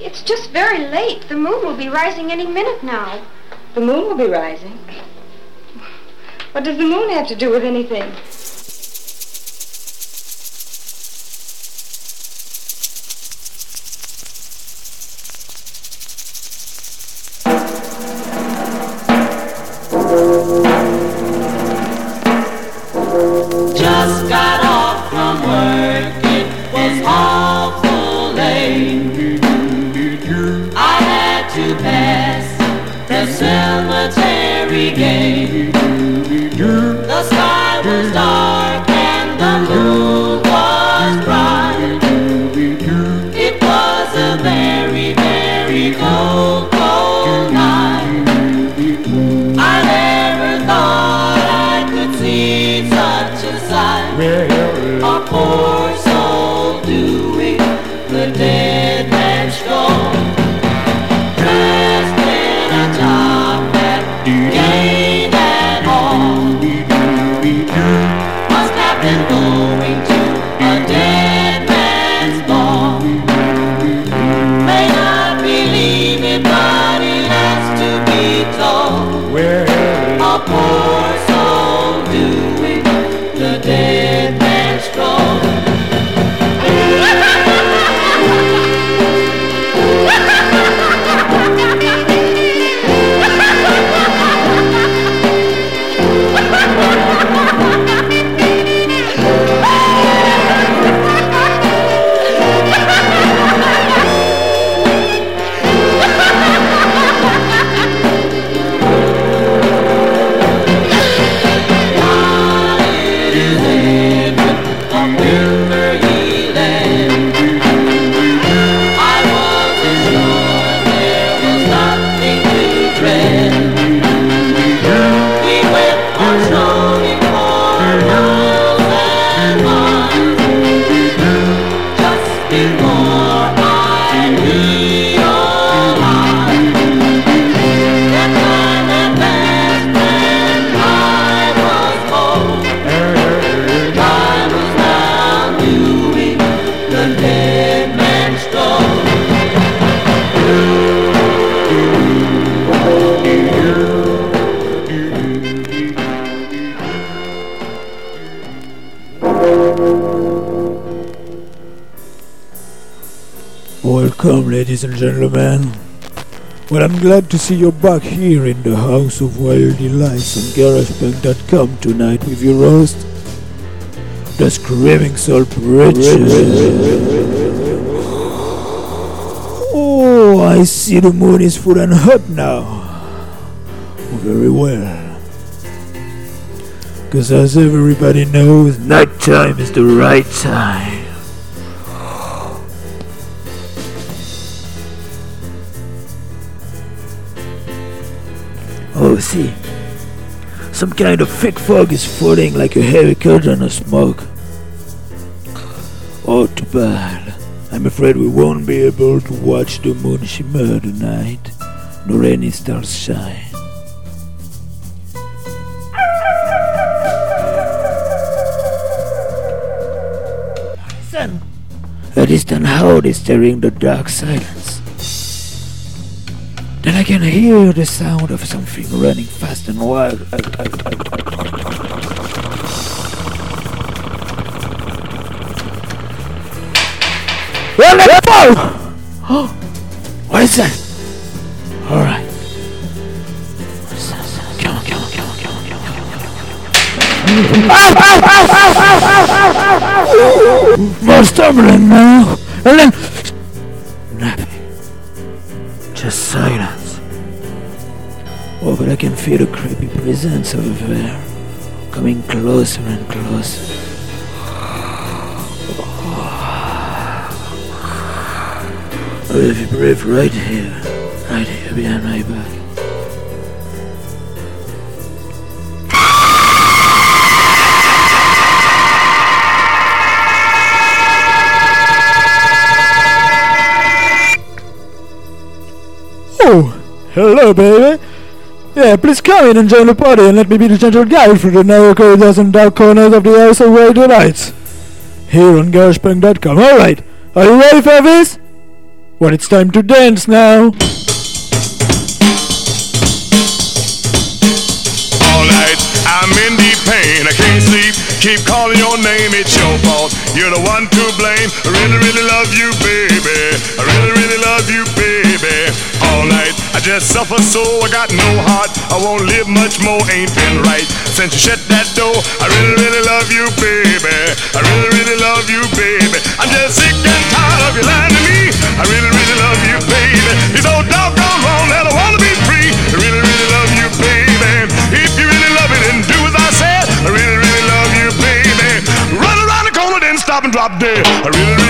It's just very late. The moon will be rising any minute now. The moon will be rising. What does the moon have to do with anything? Ladies and gentlemen. Well, I'm glad to see you're back here in the House of Wild Delights on GaragePunk.com tonight with your host, the Screaming Soul Preacher. Oh, I see the moon is full and hot now. Very well. Because as everybody knows, night time is the right time. See. Some kind of thick fog is falling like a heavy curtain of smoke. Oh, too bad. I'm afraid we won't be able to watch the moon shimmer tonight, nor any stars shine. Listen! A distant howl is stirring the dark silence. Then I can hear the sound of something running fast and wild. Well, let's! Oh, what is that? All right. What's that? Come on, come on, come on, come on, come on, come on, come on. More stumbling now, and then nothing. Just silence. Oh, but I can feel a creepy presence over there, coming closer and closer. Oh. oh, if you breathe right here, right here behind my back. Oh, hello, baby. Yeah, please come in and join the party and let me be the gentle guide through the narrow corridors and dark corners of the House of Wild Delights. Here on GaragePunk.com. Alright, are you ready for this? Well, it's time to dance now. All night, I'm in deep pain. I can't sleep. Keep calling your name. It's your fault. You're the one to blame. I really, really love you, baby. I really, really love you, baby. All just suffer so. I got no heart. I won't live much more. Ain't been right since you shut that door. I really, really love you, baby. I really, really love you, baby. I'm just sick and tired of you lying to me. I really, really love you, baby. You're so doggone wrong that I wanna be free. I really, really love you, baby. If you really love it, then do as I said. I really, really love you, baby. Run around the corner, then stop and drop dead. I really, really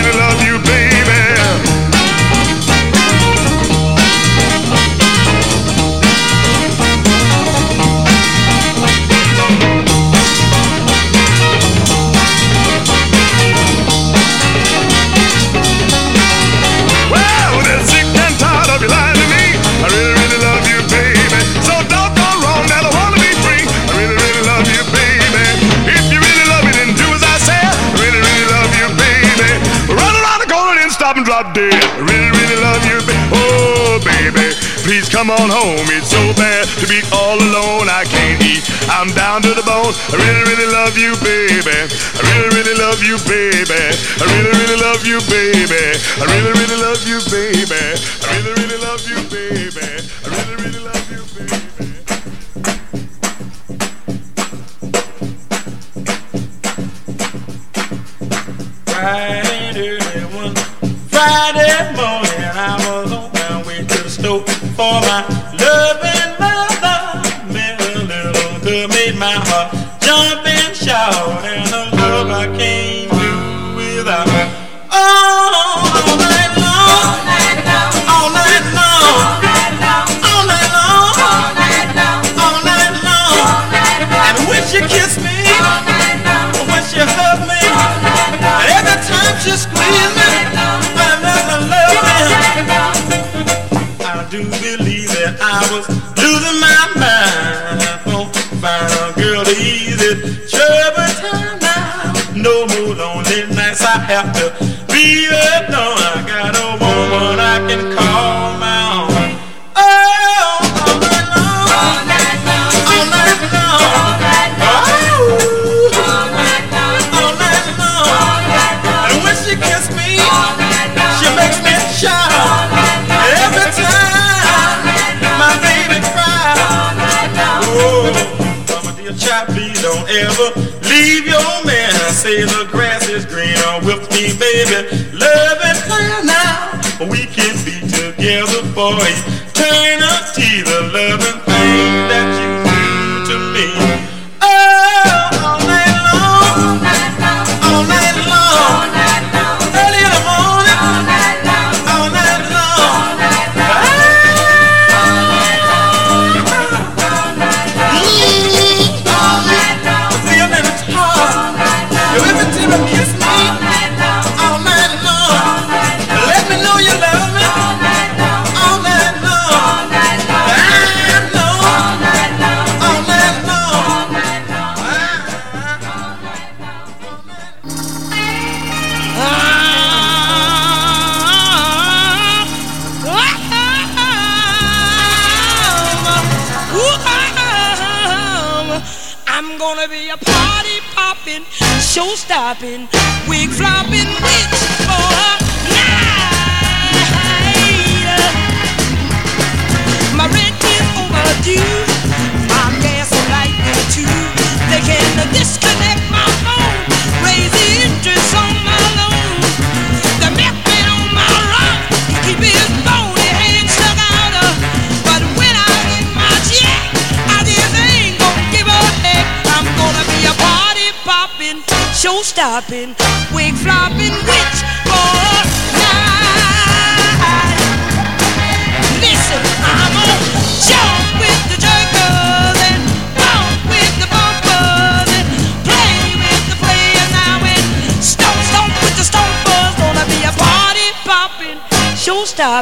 drop dead. I really, really love you, baby. Oh, baby. Please come on home. It's so bad to be all alone. I can't eat. I'm down to the bone. I really, really love you, baby. I really, really love you, baby. I really, really love you, baby. I really, really love you, baby. I really, really love you, baby. I really, really love you, baby. One Friday morning, I was on my way to the store for my loving mother. Met a little girl, made my heart jump and shout, and a love I can't leave your man. I say the grass is greener with me, baby. Love and plan now. We can be together for eternity. The love and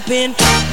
show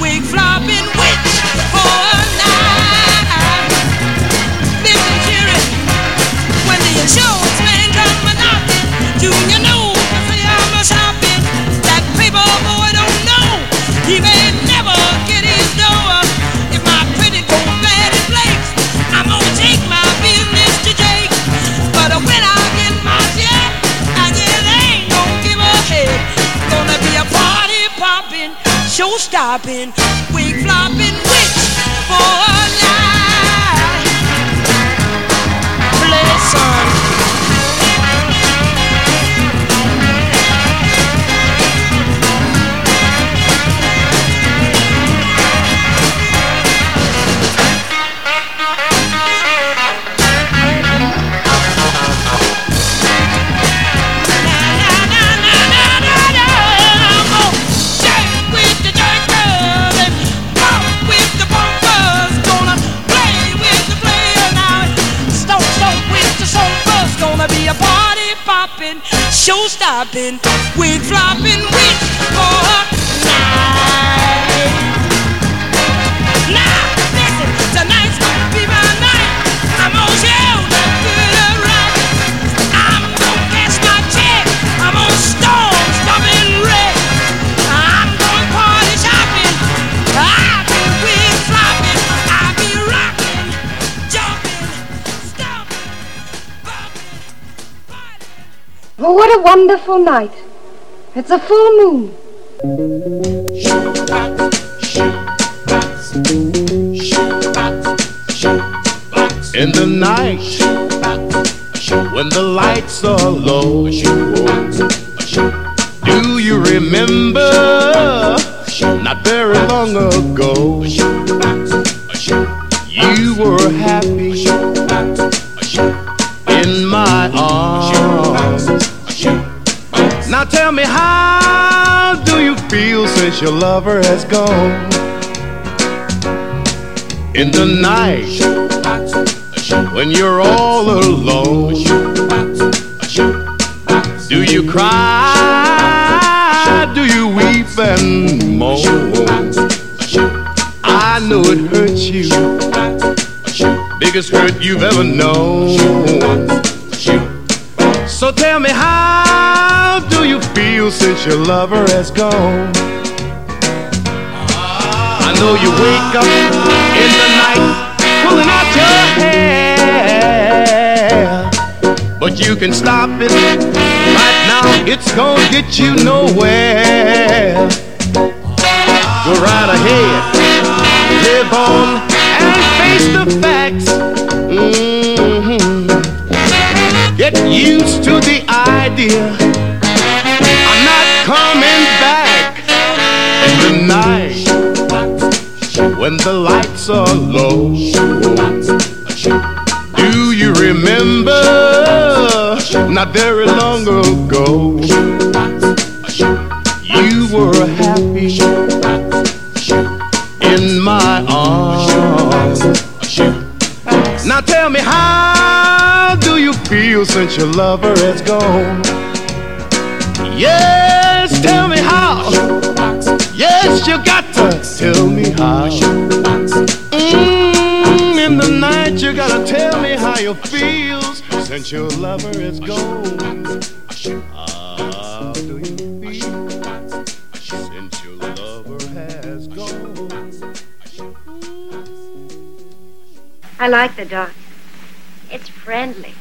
wonderful night. It's a full moon. Lover has gone? In the night, when you're all alone, do you cry? Do you weep and moan? I know it hurts you, biggest hurt you've ever known. So tell me, how do you feel since your lover has gone? I know you wake up in the night pulling out your hair, but you can stop it right now. It's gonna get you nowhere. Go right ahead, live on and face the facts. Mhm. Get used to the idea. The lights are low. Do you remember? Not very long ago, you were happy in my arms. Now tell me, how do you feel since your lover has gone? Yes, tell me how. Yes, you got to tell me how. you feels since your lover is gone. How do you feel since your lover has gone? I like the dog. It's friendly.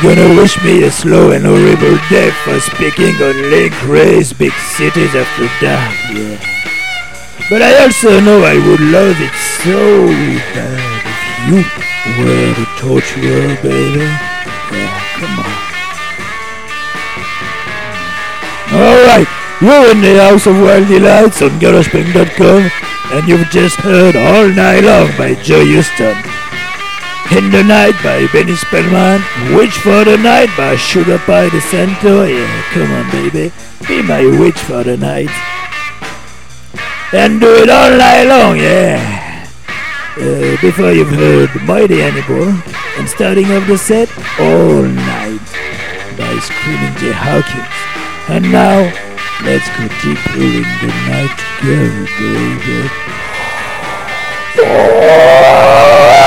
You're gonna wish me a slow and horrible death for speaking on Link Wray's big cities after dark, yeah. But I also know I would love it so bad if you were the torturer, baby. Yeah, come on. Alright, you're in the House of Wild Delights on GaragePunk.com and you've just heard All Night Long by Joe Houston. In the Night by Benny Spellman, Witch for the Night by Sugar Pie DeSanto, yeah, come on baby, be my witch for the night. And do it all night long, yeah. Uh, before you've heard Mighty Animal, and starting off the set, All Night by Screamin' Jay Hawkins. And now, let's go deeper in the night together, baby.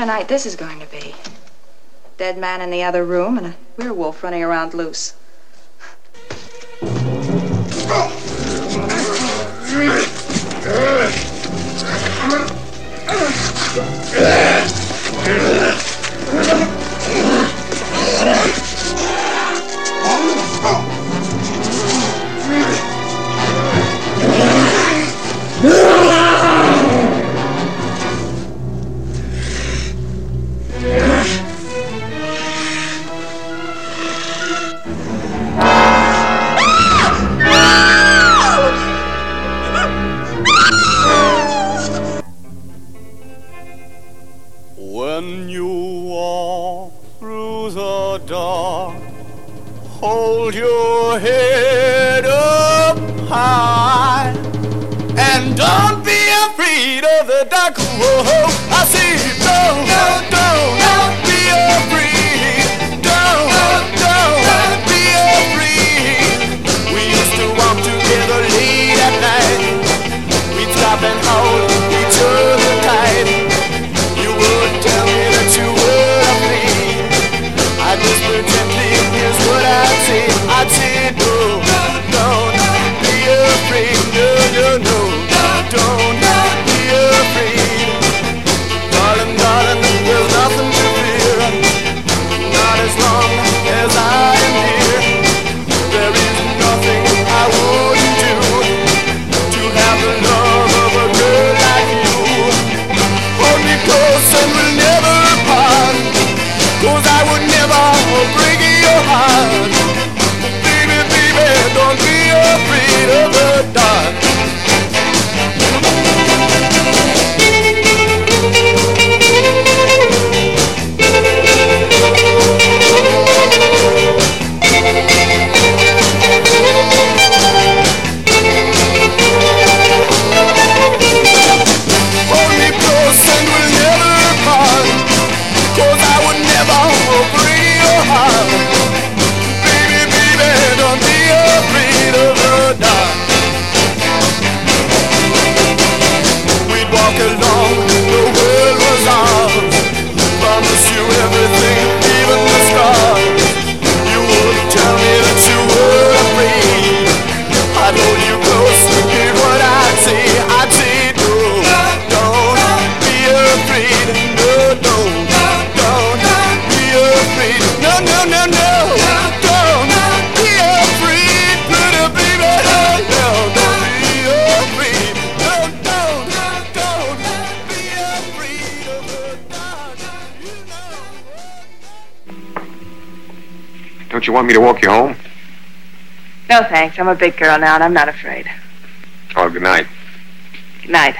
What a night this is going to be. Dead man in the other room and a werewolf running around loose. I'm a big girl now, and I'm not afraid. Oh, good night. Good night.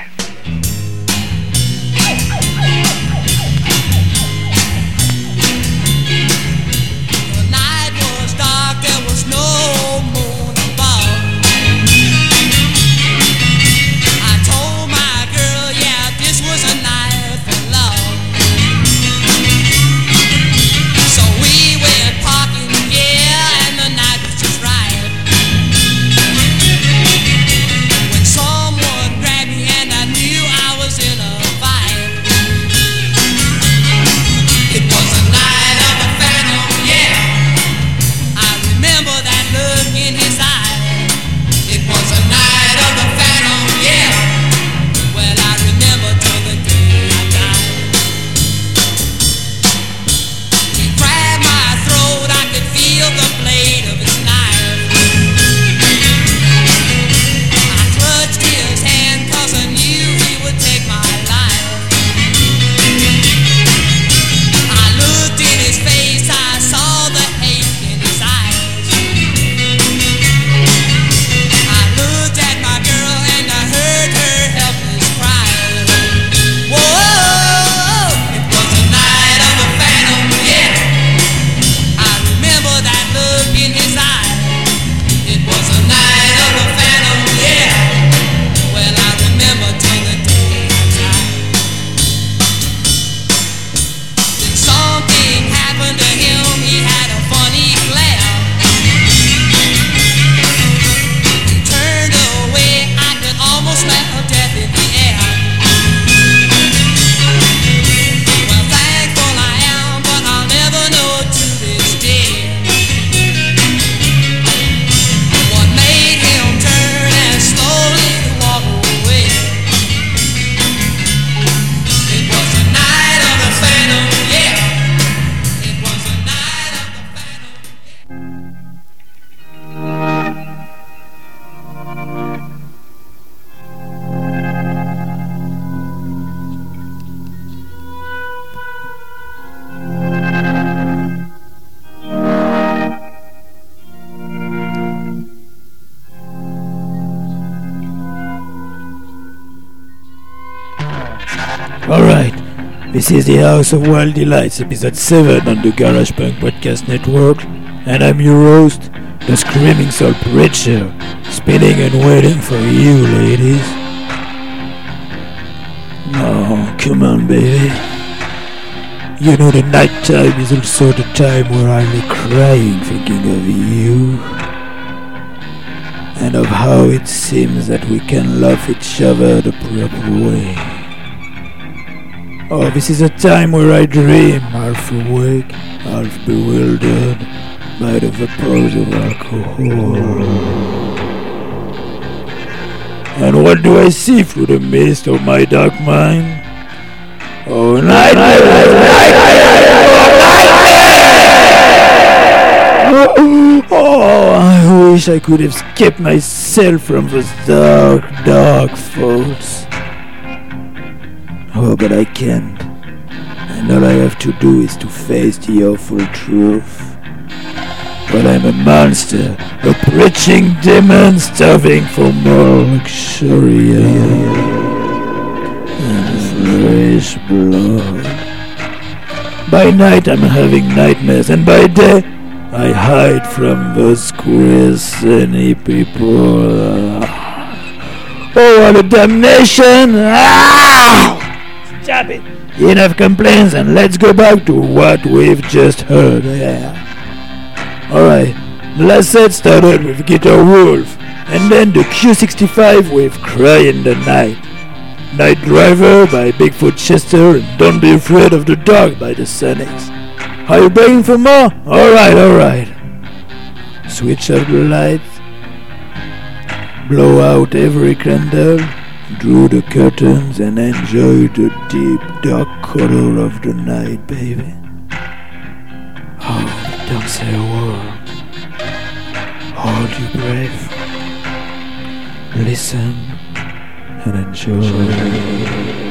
This is the House of Wild Delights, episode 7 on the GaragePunk Podcast Network, and I'm your host, the Screamin' Soul Preacher, spinning and waiting for you, ladies. Oh, come on, baby. You know, the night time is also the time where I'm crying, thinking of you, and of how it seems that we can love each other the proper way. Oh, this is a time where I dream, half awake, half bewildered by the vapors of alcohol. And what do I see through the mist of my dark mind? Oh, night, night, night, night, Oh, I wish I could have escaped myself from those dark, dark thoughts. Oh, but I can't. And all I have to do is to face the awful truth. But I'm a monster, a preaching demon starving for more luxury and fresh blood. By night I'm having nightmares, and by day I hide from those sunny people. Oh, what a damnation! Ah! Stop it! Enough complaints, and let's go back to what we've just heard. Yeah. Alright, the last set started with Guitar Wolf, and then the Q65 with Cry in the Night. Night Driver by Bigfoot Chester, and Don't Be Afraid of the Dark by the Sonics. Are you begging for more? Alright, alright. Switch out the lights, blow out every candle, draw the curtains, and enjoy the deep, dark color of the night, baby. Oh, don't say a word. Hold your breath. Listen and enjoy.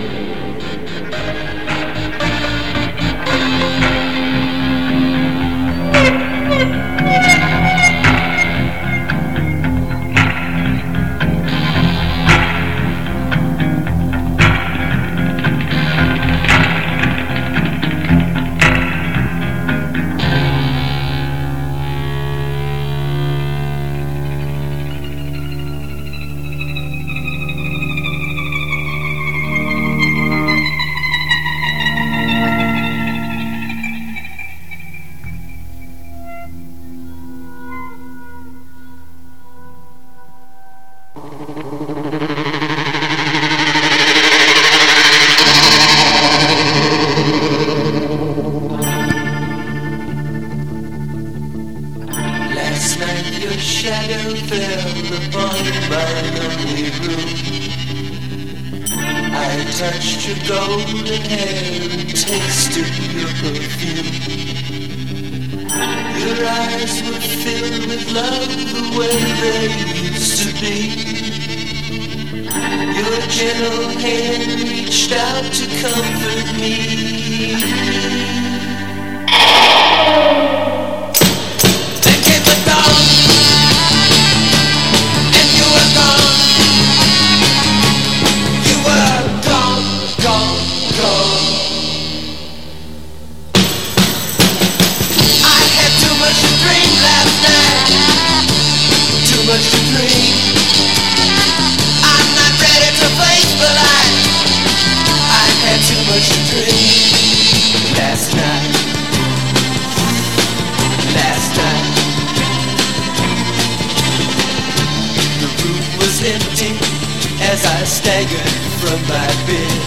As I staggered from my bed.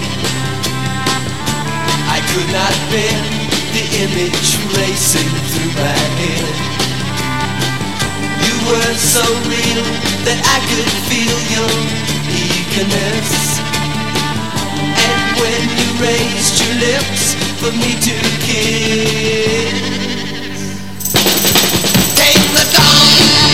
I could not bear the image racing through my head. You were so real that I could feel your eagerness. And when you raised your lips for me to kiss, came the dawn,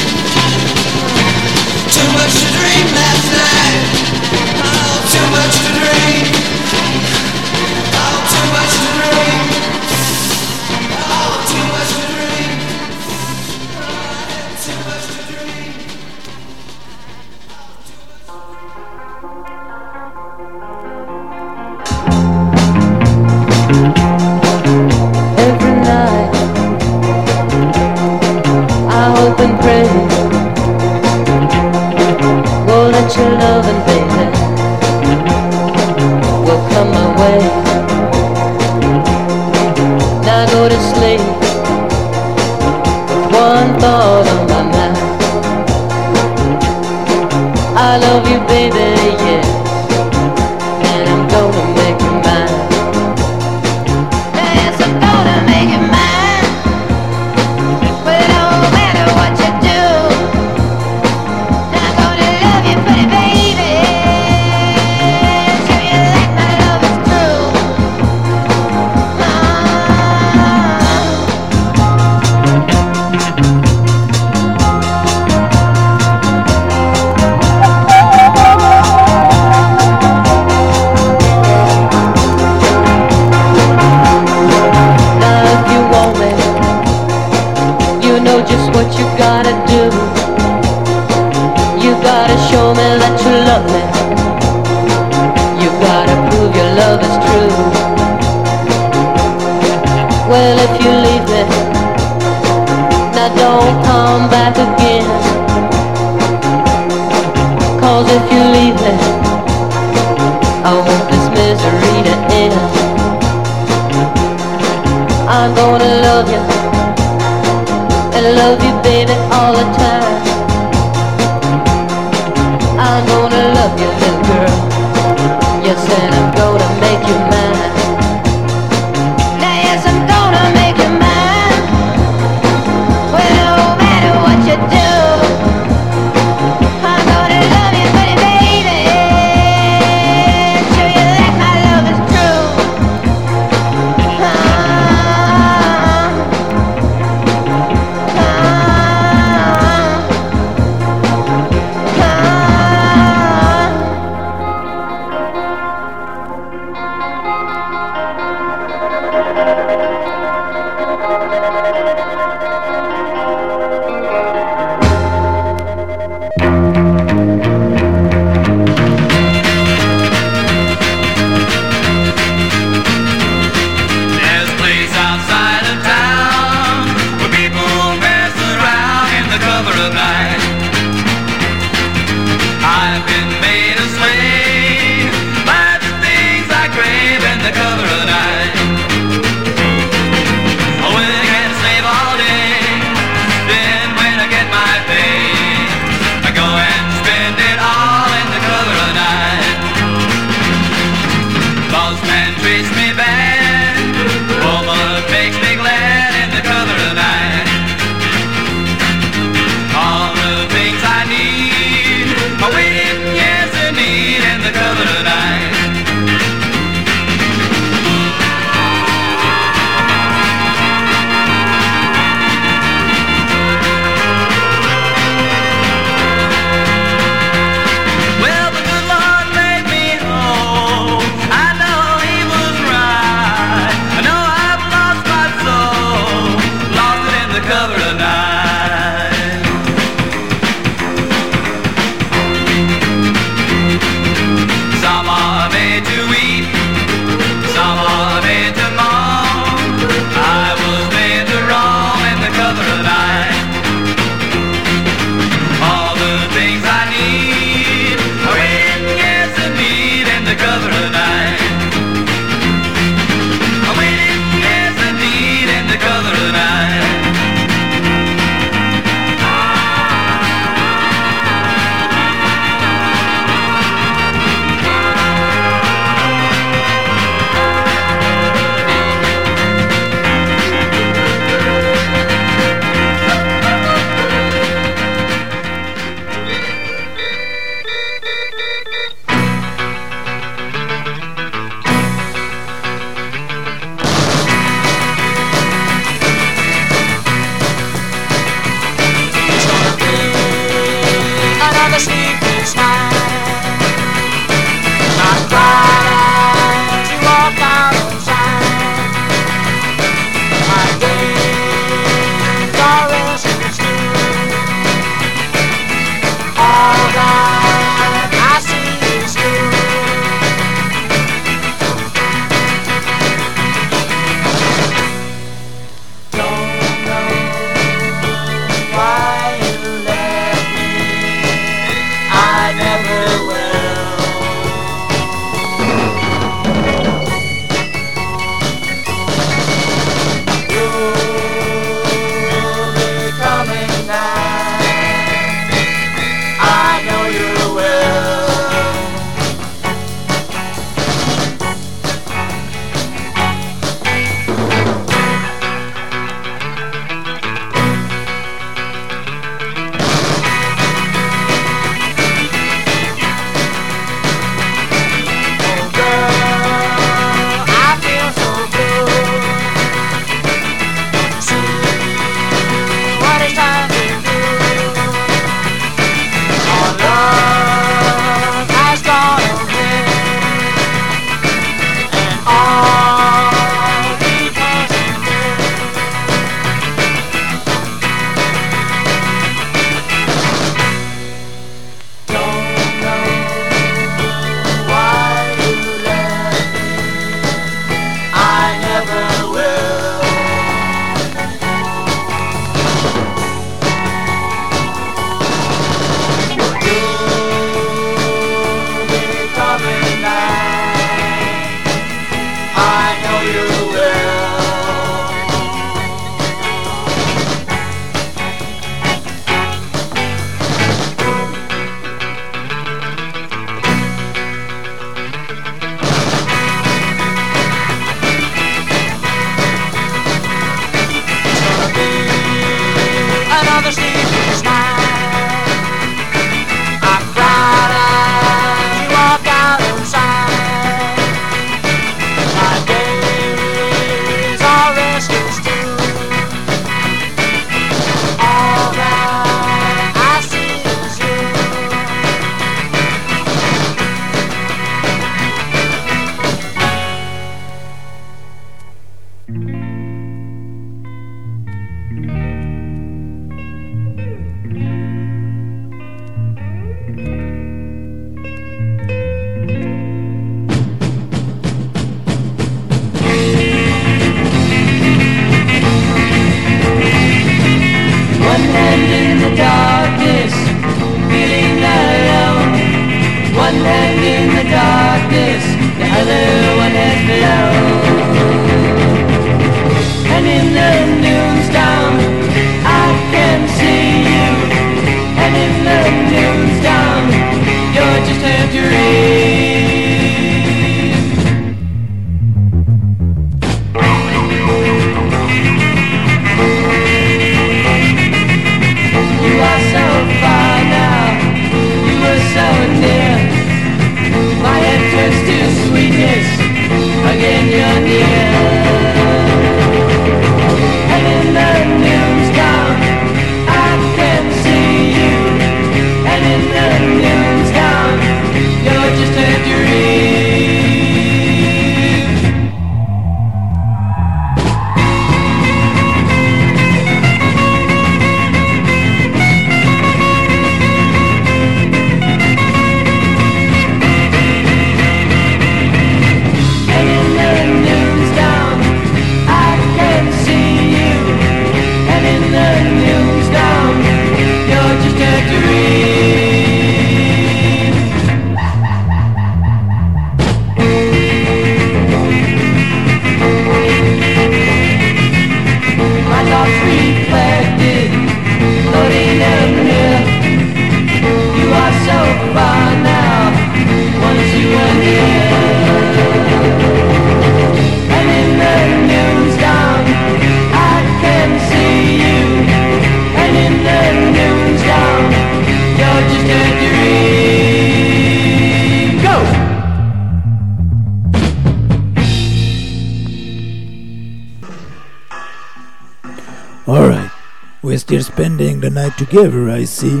the night together, I see.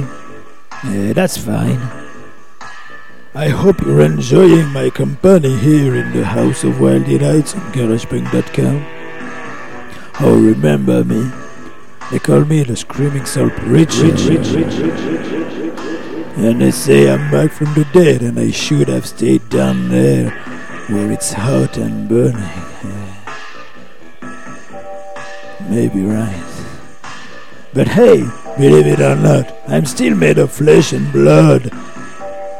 Yeah, that's fine. I hope you're enjoying my company here in the House of Wild Delights on GaragePunk.com. Oh, remember me? They call me the Screamin' Soul Preacher. And they say I'm back from the dead and I should have stayed down there where it's hot and burning. Maybe right. But hey, believe it or not, I'm still made of flesh and blood.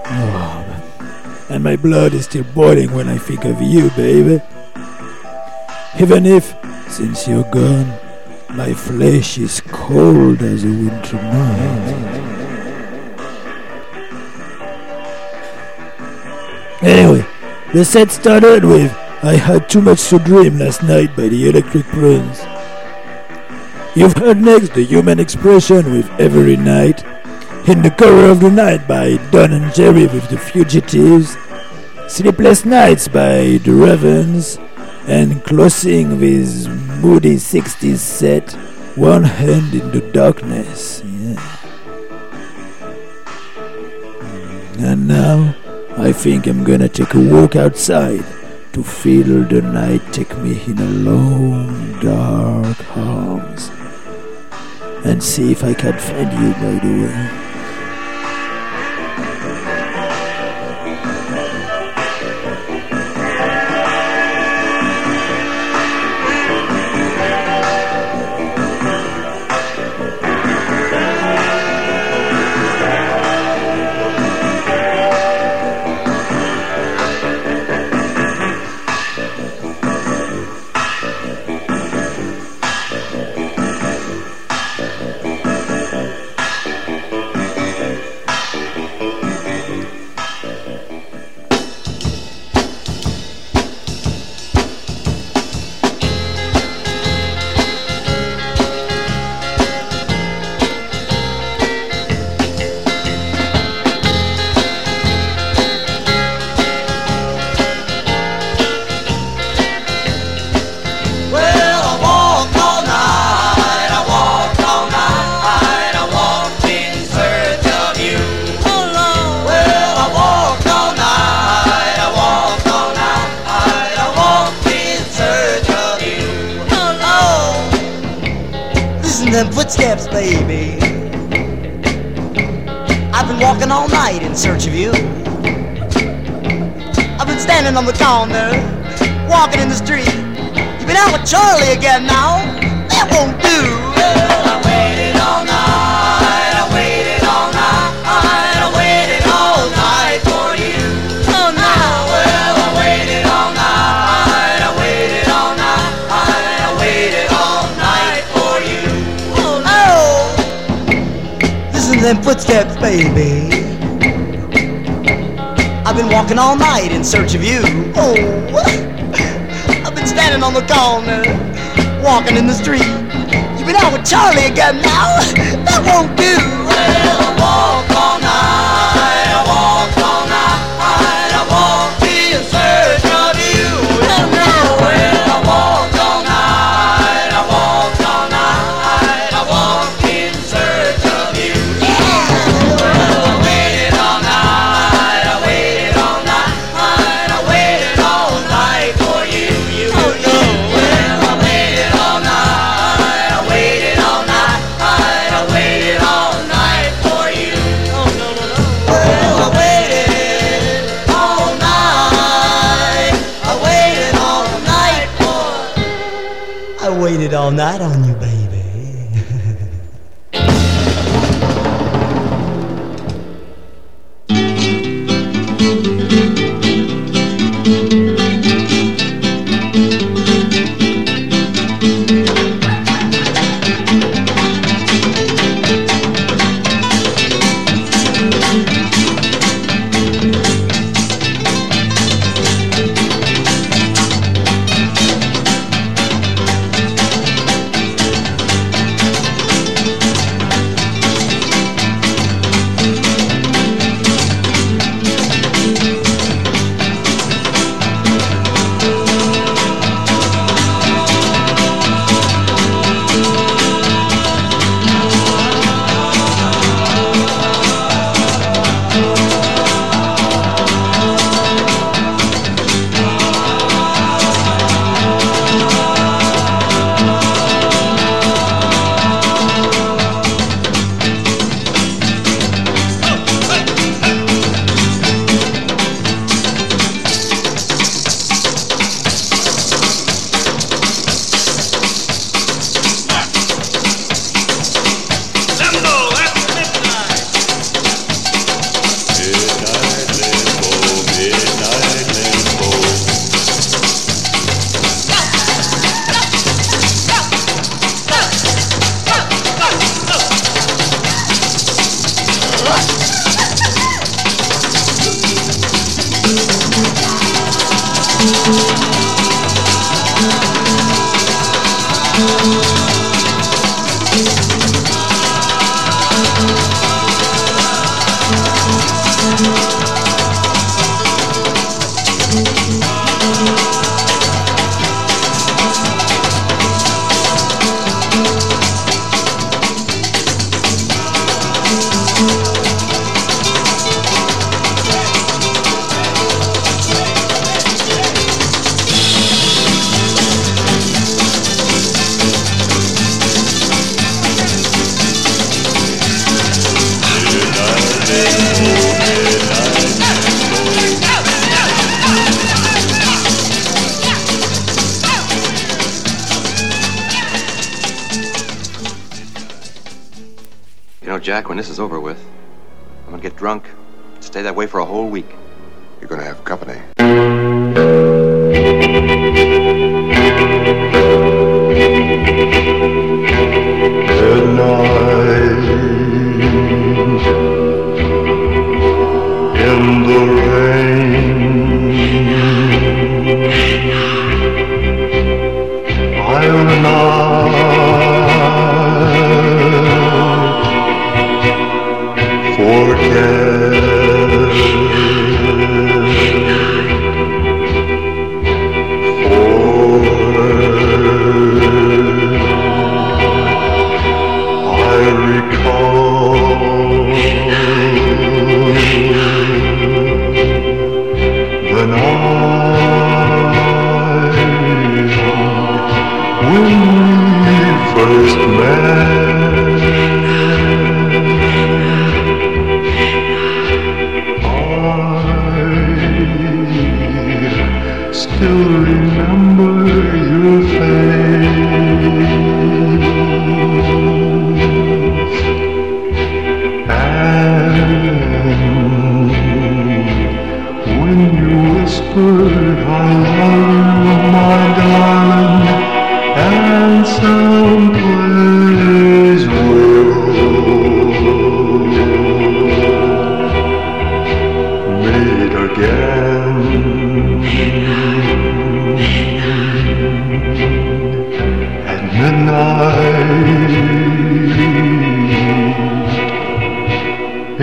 Oh, and my blood is still boiling when I think of you, baby. Even if, since you're gone, my flesh is cold as a winter night. Anyway, the set started with I Had Too Much to Dream Last Night by the Electric Prunes. You've heard next the human expression with Every Night, In the Cover of the Night by Don and Jerry with The Fugitives, Sleepless Nights by The Ravens, and closing with moody 60s set, One Hand in the Darkness. Yeah. And now, I think I'm gonna take a walk outside to feel the night take me in a long, dark arms and see if I can find you, by the way. For you. Oh now I waited all night I waited all night I waited all night for you Oh them footsteps, baby. I've been walking all night in search of you. Oh, standing on the corner, walking in the street. You've been out with Charlie again now. That won't do. back when this is over with. I'm gonna get drunk, stay that way for a whole week.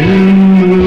Been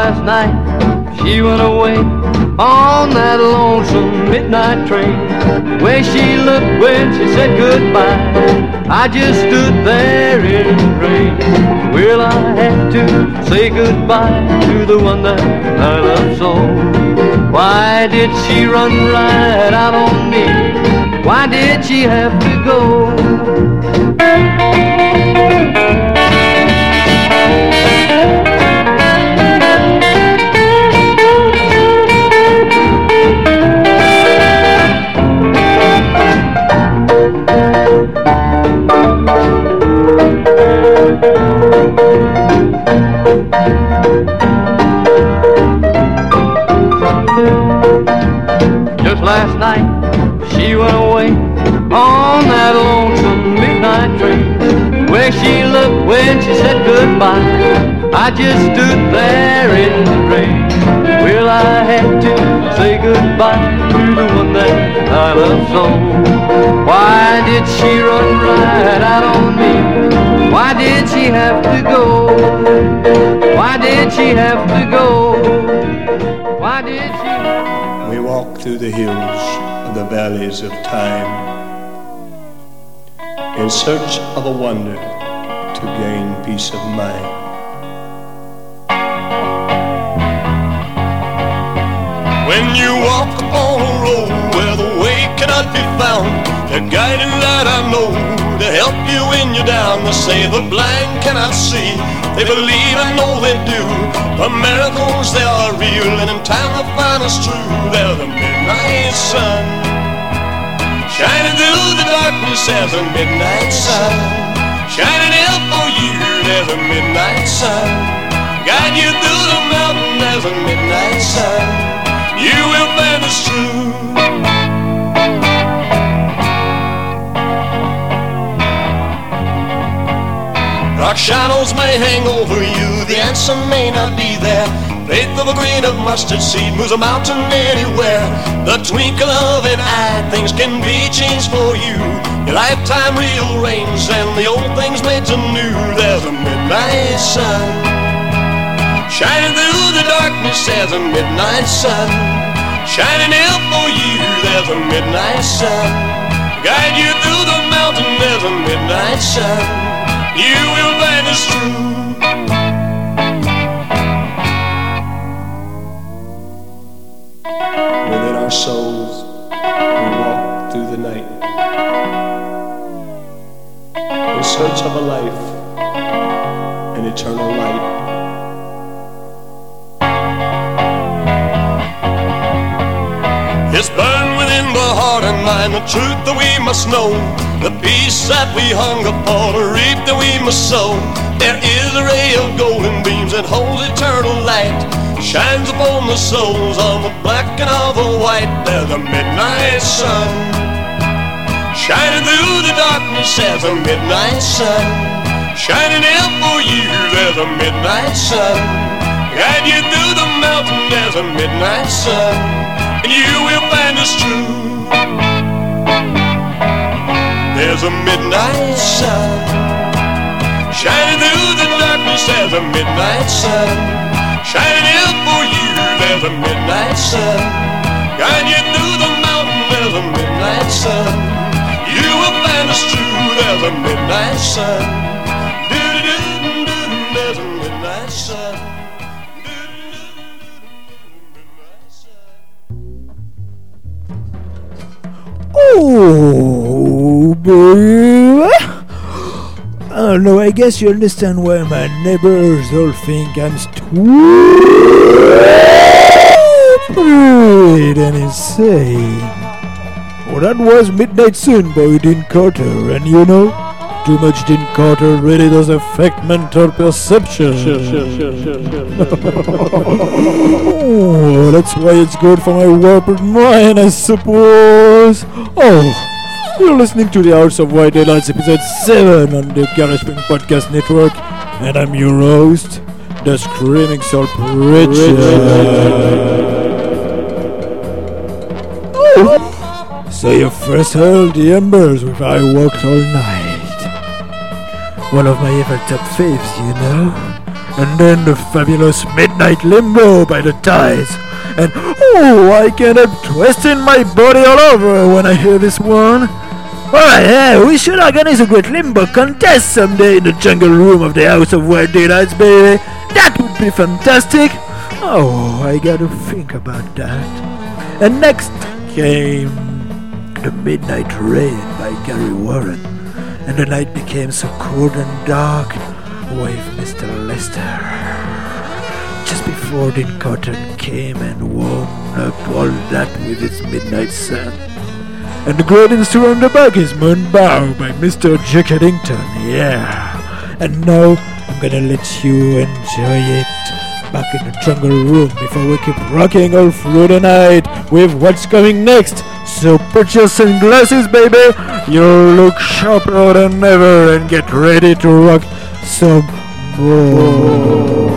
last night she went away on that lonesome midnight train. Way she looked when she said goodbye. I just stood there in rain. Will I have to say goodbye to the one that I love so. Why did she run right out on me? Why did she have to go? Last night, she went away on that lonesome midnight train. Where she looked when she said goodbye, I just stood there in the rain. Well, I had to say goodbye to the one that I love so. Why did she run right out on me? Why did she have to go? Why did she have to go? Why did through the hills of the valleys of time in search of a wonder to gain peace of mind. When you walk upon a road where the cannot be found, the guiding light I know to help you when you're down. They say the blind cannot see, they believe I know they do. The miracles they are real, and in time they'll find us true. They're the midnight sun, shining through the darkness as a midnight sun, shining out for you. There's a midnight sun, guide you through the mountain as a midnight sun you will find us true. Dark shadows may hang over you, the answer may not be there. Faith of a grain of mustard seed moves a mountain anywhere. The twinkle of an eye, things can be changed for you. Your lifetime rearranged and the old things made to new. There's a midnight sun shining through the darkness as a midnight sun. Shining out for you, there's a midnight sun. Guide you through the mountain, there's a midnight sun. You will it's true. Within our souls, we walk through the night in search of a life, an eternal light. It's burned heart and mind, the truth that we must know, the peace that we hunger for, the reap that we must sow. There is a ray of golden beams that holds eternal light, shines upon the souls of the black and of the white. There's a midnight sun, shining through the darkness as a midnight sun, shining out for you. There's a midnight sun, guide you through the mountain. There's a midnight sun you will find us true. There's a midnight sun shining through the darkness. There's a midnight sun shining out for you. There's a midnight sun guide you through the mountain. There's a midnight sun. You will find us true. There's a midnight sun. There's a midnight sun. Oh, baby. I don't know, I guess you understand why my neighbors all think I'm stupid and insane. Well, that was Midnight Sun by Dean Carter, and you know, Too much Dean Carter really does affect mental perception. Sure, sure, sure, sure, sure. Oh, that's why it's good for my warped mind, I suppose. Oh, you're listening to the House of Wild Delights episode 7 on the GaragePunk Podcast Network, and I'm your host, the Screamin' Soul Oh, so you first heard the embers with I Walked All Night. One of my ever top faves, you know. And then the fabulous Midnight Limbo by the Ties. And oh, I can help twisting my body all over when I hear this one. Alright, yeah, we should organize a great limbo contest someday in the jungle room of the House of Wild Delights, baby. That would be fantastic. Oh, I gotta think about that. And next came The Midnight Rain by Gary Warren. And the night became so cold and dark with Mr. Lester. Just before the Cotton came and warmed up all that with its midnight sun. And the on the back is Moonbow by Mr. Jack Eddington, yeah. And now I'm gonna let you enjoy it back in the jungle room before we keep rocking all through the night with what's coming next. So put your sunglasses, baby. You'll look sharper than ever and get ready to rock some more.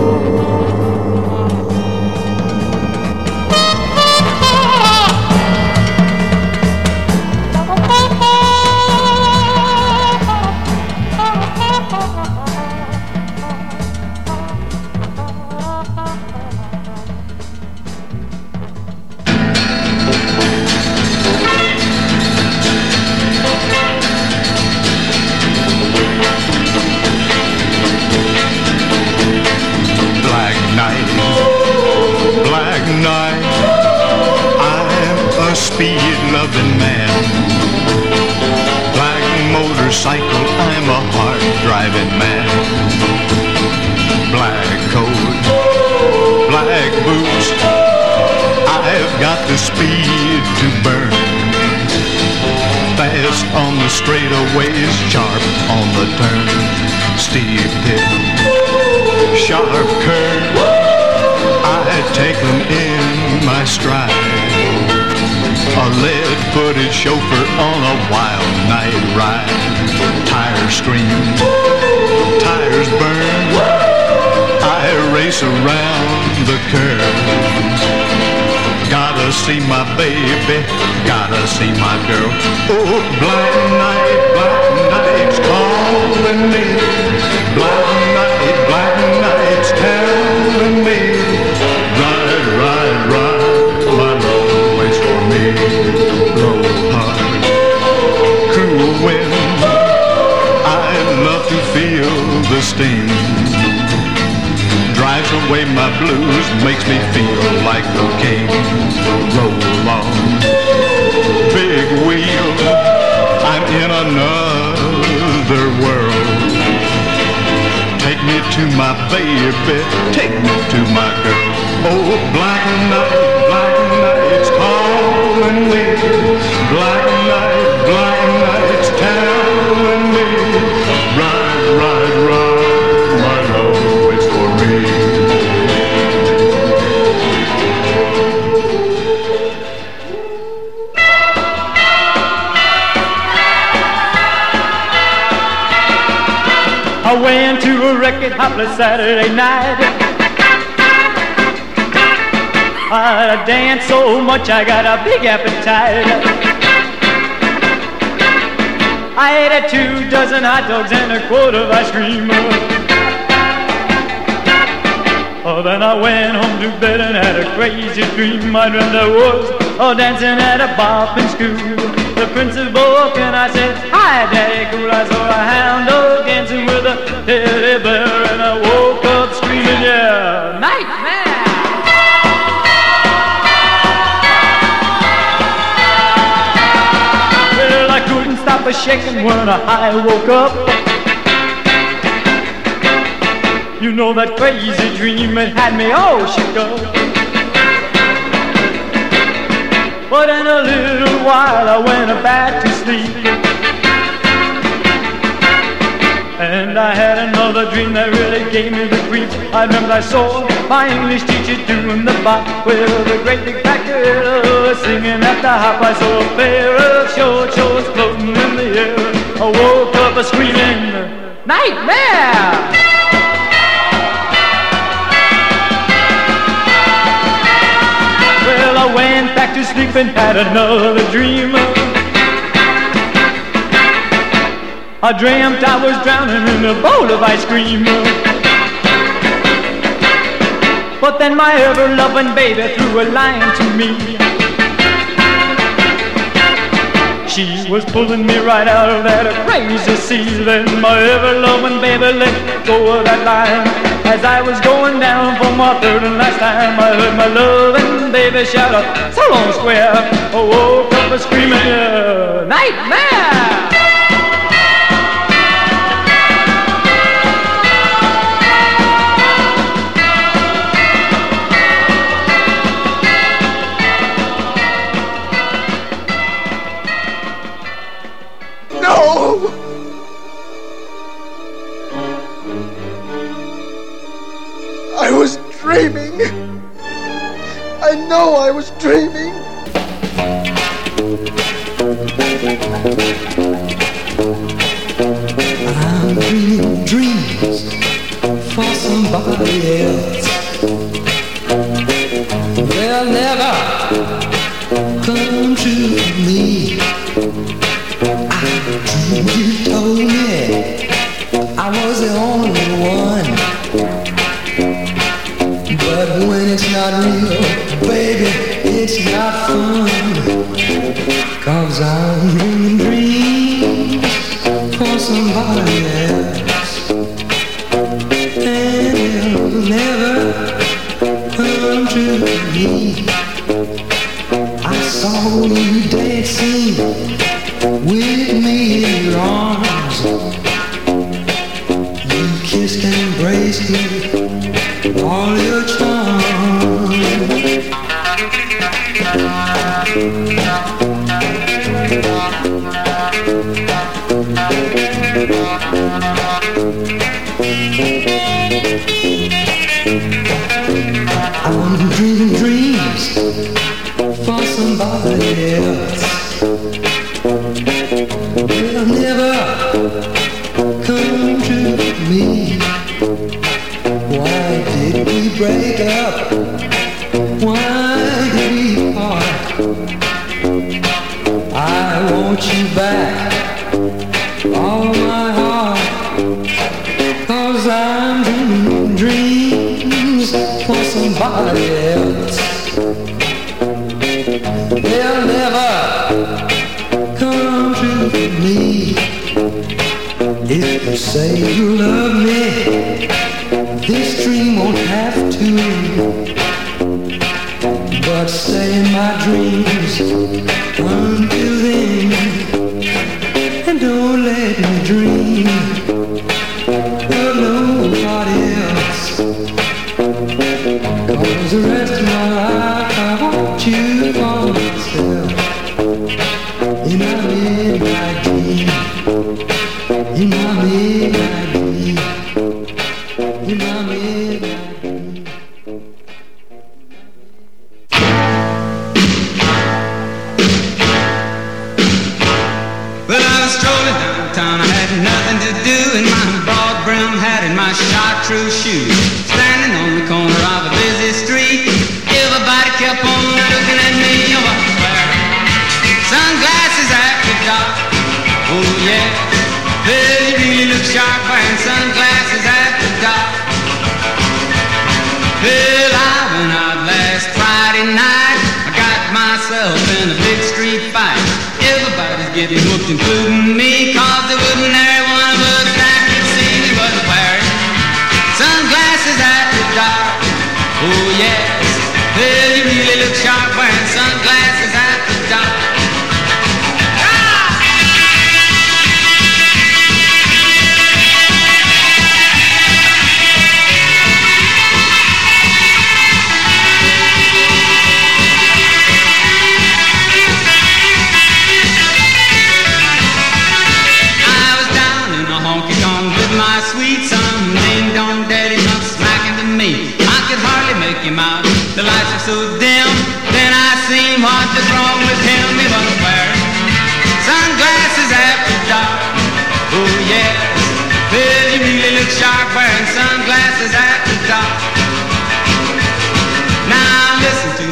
Hop Saturday night. I danced so much I got a big appetite. I ate a two dozen hot dogs and a quart of ice cream. Oh, then I went home to bed and had a crazy dream. I dreamt I was oh, dancing at a bopping school. The principal and I said, Hi, Daddy, cool. I saw a hound dog dancing with a teddy bear, stop a shaking when I woke up. You know that crazy dream it had me oh, all shook up. But in a little while I went back to sleep. And I had another dream that really gave me the creeps. I remember I saw my English teacher doing the bop with a great big girl singing at the hop. I saw a pair of short shorts floating in the air. I woke up a screaming, Nightmare! Well, I went back to sleep and had another dream. I dreamt I was drowning in a bowl of ice cream. But then my ever-loving baby threw a line to me. She was pulling me right out of that crazy sea. Then my ever-loving baby let go of that line. As I was going down for my third and last time, I heard my loving baby shout out, "So long, square!" I woke up a screaming, uh, "Nightmare!" Know I was dreaming. I'm dreaming dreams for somebody else. They'll never come for me. I dreamed you told me I was the only one. But when it's not real, it's not fun. Cause I'm dreaming dreams for somebody else. My chartreuse shoes. Standing on the corner of a busy street, everybody kept on looking at me. Oh, I was wearing sunglasses after dark. Oh, yeah. Well, you really look sharp wearing sunglasses after dark. Well, I went out last Friday night. I got myself in a big street fight. Everybody's getting hooked, including me, cause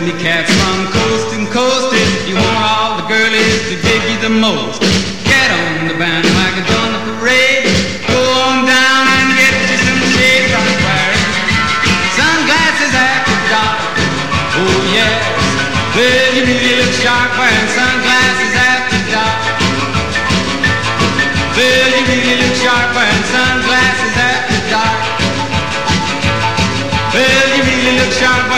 to cats from coast to coast. If you want all the girlies to dig you the most, get on the bandwagon, join the parade. Go on down and get you some shades on wearing sunglasses after dark. Oh yes. Well, you really look sharp wearing sunglasses after dark. Well, you really look sharp wearing sunglasses after dark. Well, you really look sharp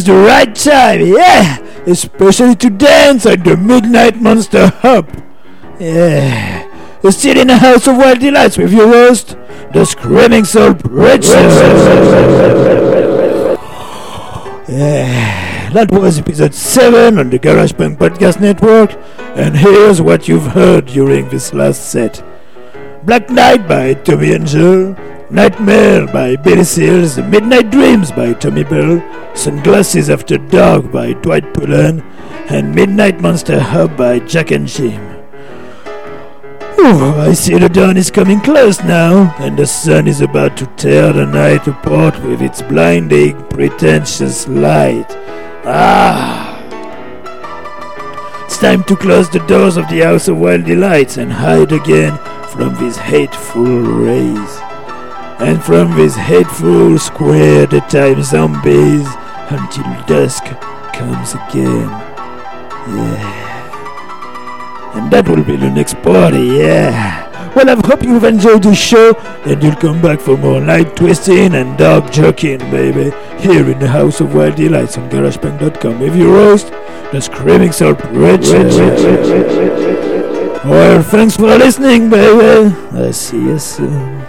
Is the right time, yeah! Especially to dance at the Midnight Monster Hop. Yeah. You're still in the House of Wild Delights with your host, the Screamin' Soul Preacher. Yeah, that was episode 7 on the GaragePunk Podcast Network, and here's what you've heard during this last set. Black Knight by Tommy Angel, Nightmare by Billy Seals, Midnight Dreams by Tommy Bell, Sunglasses After Dark by Dwight Pullen, and Midnight Monster Hop by Jack and Jim. Whew, I see the dawn is coming close now, and the sun is about to tear the night apart with its blinding, pretentious light. Ah! It's time to close the doors of the House of Wild Delights and hide again from these hateful rays. And from these hateful square the time zombies until dusk comes again. Yeah. And that will be the next party, yeah. Well, I hope you've enjoyed the show, and you'll come back for more light twisting and dark jerking, baby, here in the House of Wild Delights on GaragePunk.com with your host, the Screamin' Soul Preacher. Well, thanks for listening, baby. I'll see you soon.